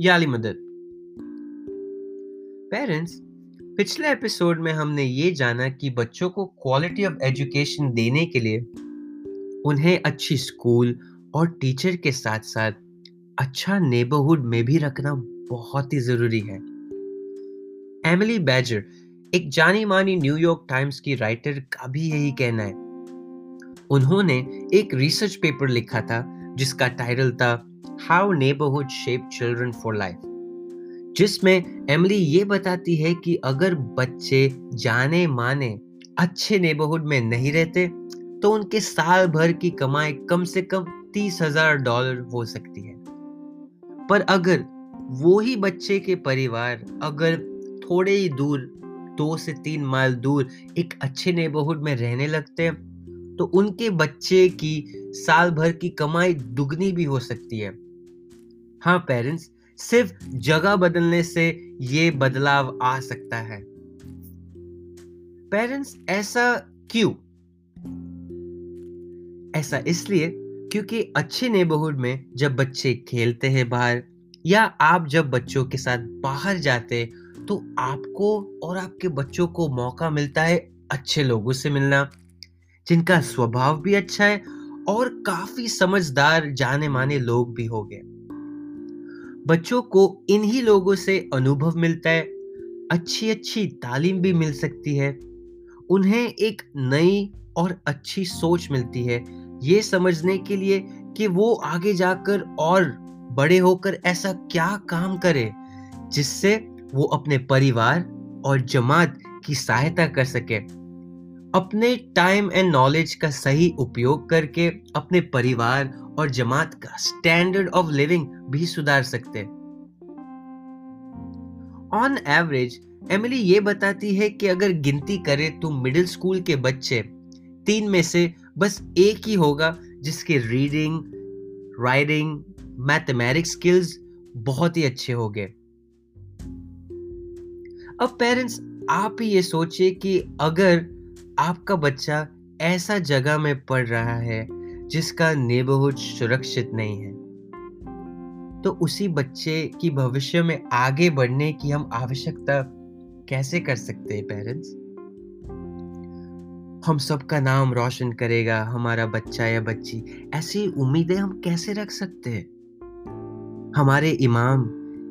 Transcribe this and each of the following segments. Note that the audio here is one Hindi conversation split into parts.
याली मदद। पेरेंट्स पिछले एपिसोड में हमने ये जाना कि बच्चों को क्वालिटी ऑफ़ एजुकेशन देने के लिए उन्हें अच्छी स्कूल और टीचर के साथ साथ अच्छा नेबरहुड में भी रखना बहुत ही ज़रूरी है। एमिली बैजर एक जानी मानी न्यूयॉर्क टाइम्स की राइटर का भी यही कहना है। उन्होंने एक रिसर्च पेपर लिखा था, जिसका टाइटल था how neighbourhood shape children for life जिसमें एमली ये बताती है कि अगर बच्चे जाने माने अच्छे नेबरहुड में नहीं रहते तो उनके साल भर की कमाई कम से कम तीस हज़ार डॉलर हो सकती है। पर अगर वो ही बच्चे के परिवार अगर थोड़े ही दूर, दो से तीन माइल दूर एक अच्छे नेबरहुड में रहने लगते हैं तो उनके बच्चे की साल भर की कमाई दुगनी भी हो सकती है। हाँ पेरेंट्स सिर्फ़ जगह बदलने से ये बदलाव आ सकता है। पेरेंट्स ऐसा क्यों? ऐसा इसलिए क्योंकि अच्छे नेबरहुड में जब बच्चे खेलते हैं बाहर या आप जब बच्चों के साथ बाहर जाते तो आपको और आपके बच्चों को मौका मिलता है अच्छे लोगों से मिलना, जिनका स्वभाव भी अच्छा है और काफ़ी समझदार जाने माने लोग भी हो गए बच्चों को इन्हीं लोगों से अनुभव मिलता है अच्छी अच्छी तालीम भी मिल सकती है, उन्हें एक नई और अच्छी सोच मिलती है। ये समझने के लिए कि वो आगे जाकर और बड़े होकर ऐसा क्या काम करे, जिससे वो अपने परिवार और जमात की सहायता कर सके। अपने टाइम एंड नॉलेज का सही उपयोग करके अपने परिवार और जमात का स्टैंडर्ड ऑफ़ लिविंग भी सुधार सकते ऑन एवरेज एमिली ये बताती है कि अगर गिनती करें तो मिडिल स्कूल के बच्चे, तीन में से बस एक ही होगा जिसके रीडिंग राइटिंग मैथमेटिक्स स्किल्स बहुत ही अच्छे हो गए। अब पेरेंट्स आप ही ये सोचिए कि अगर आपका बच्चा ऐसा जगह में पढ़ रहा है जिसका नेबरहुड सुरक्षित नहीं है। तो उसी बच्चे की भविष्य में आगे बढ़ने की हम आवश्यकता कैसे कर सकते हैं पेरेंट्स हम सबका नाम रोशन करेगा, हमारा बच्चा या बच्ची। ऐसी उम्मीदें हम कैसे रख सकते हैं? हमारे इमाम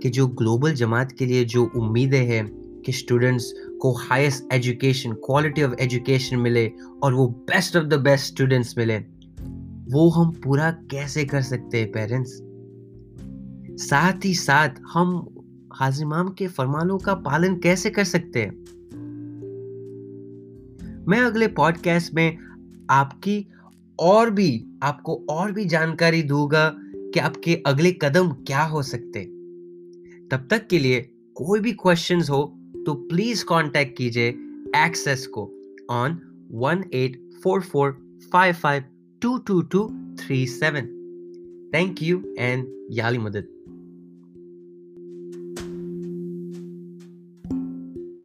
के जो ग्लोबल जमात के लिए जो उम्मीदें हैं कि स्टूडेंट्स को highest education quality of education मिले और वो best of the best students मिले वो हम पूरा कैसे कर सकते हैं पेरेंट्स साथ ही साथ हम हाजिर हाजिमाम के फरमानों का पालन कैसे कर सकते हैं? मैं अगले पॉडकास्ट में आपकी और भी, आपको और भी जानकारी दूँगा कि आपके अगले कदम क्या हो सकते तब तक के लिए कोई भी क्वेश्चंस हो तो प्लीज़ कांटेक्ट कीजिए एक्सेस को on one eight four four five five 22237. Thank you and Yali Madad.